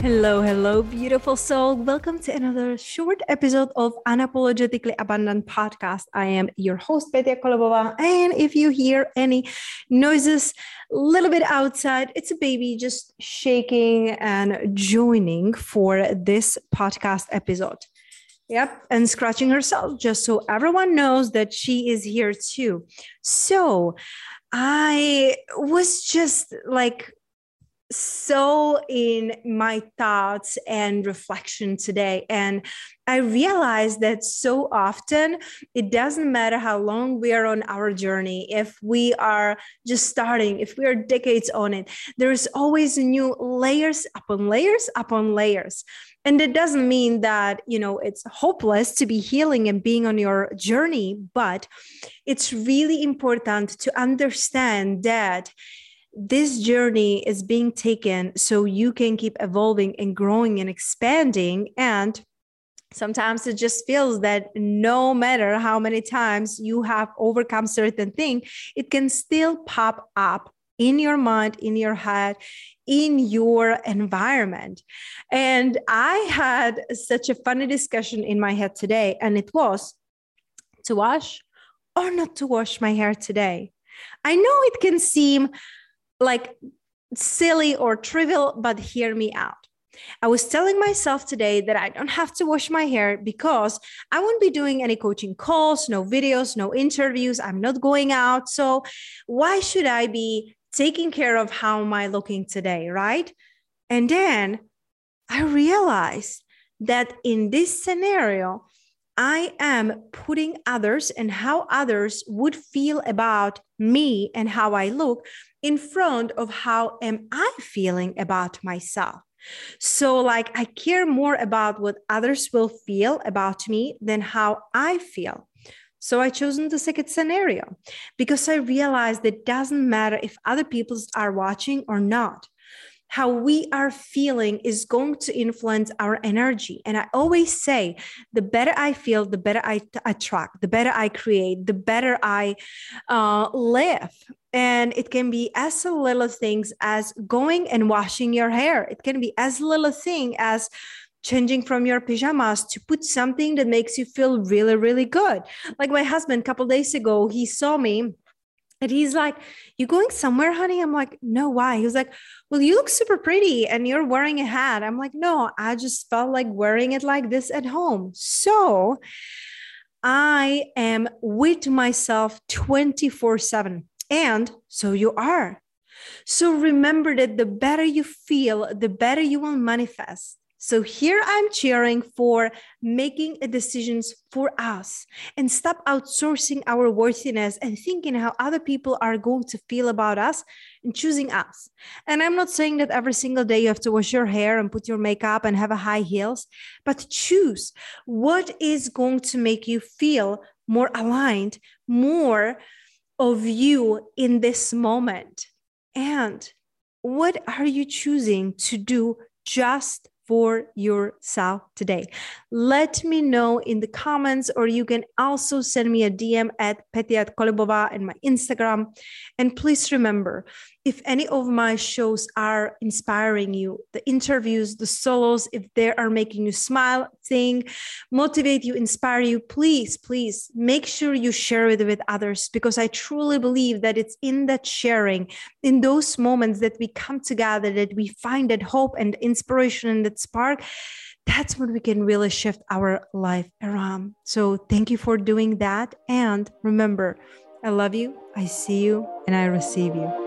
Hello, hello, beautiful soul. Welcome to another short episode of Unapologetically Abundant podcast. I am your host, Petya Kolibova. And if you hear any noises a little bit outside, it's a baby just shaking and joining for this podcast episode. Yep, and scratching herself just so everyone knows that she is here too. So, I was just like so in my thoughts and reflection today. And I realized that so often it doesn't matter how long we are on our journey, if we are just starting, if we are decades on it, there's always new layers upon layers upon layers. And it doesn't mean that, you know, it's hopeless to be healing and being on your journey, but it's really important to understand that this journey is being taken so you can keep evolving and growing and expanding. And sometimes it just feels that no matter how many times you have overcome certain thing it can still pop up in your mind in your head in your environment. And i had such a funny discussion in my head today and it was to wash or not to wash my hair today. I know it can seem like silly or trivial, but hear me out. I was telling myself today that I don't have to wash my hair because I won't be doing any coaching calls, no videos, no interviews. I'm not going out. So, why should I be taking care of how am I looking today? Right. And then I realized that in this scenario, I am putting others and how others would feel about me and how I look in front of how am I feeling about myself. So like I care more about what others will feel about me than how I feel. So I chosen the second scenario because I realized it doesn't matter if other people are watching or not how we are feeling is going to influence our energy. And I always say, the better I feel, the better I attract, the better I create, the better I uh, live. And it can be as little things as going and washing your hair. It can be as little thing as changing from your pajamas to put something that makes you feel really, really good. Like my husband, a couple days ago, he saw me and he's like, You going somewhere, honey? I'm like, No, why? He was like, Well, you look super pretty and you're wearing a hat. I'm like, No, I just felt like wearing it like this at home. So I am with myself 24 7. And so you are. So remember that the better you feel, the better you will manifest. So here I'm cheering for making decisions for us and stop outsourcing our worthiness and thinking how other people are going to feel about us and choosing us. And I'm not saying that every single day you have to wash your hair and put your makeup and have a high heels, but choose what is going to make you feel more aligned, more of you in this moment. And what are you choosing to do just for yourself today. Let me know in the comments, or you can also send me a DM at Petya Kolibova and my Instagram. And please remember, if any of my shows are inspiring you, the interviews, the solos, if they are making you smile, think, motivate you, inspire you, please, please make sure you share it with others because I truly believe that it's in that sharing, in those moments that we come together, that we find that hope and inspiration and spark that's when we can really shift our life around. So thank you for doing that. And remember, I love you, I see you, and I receive you.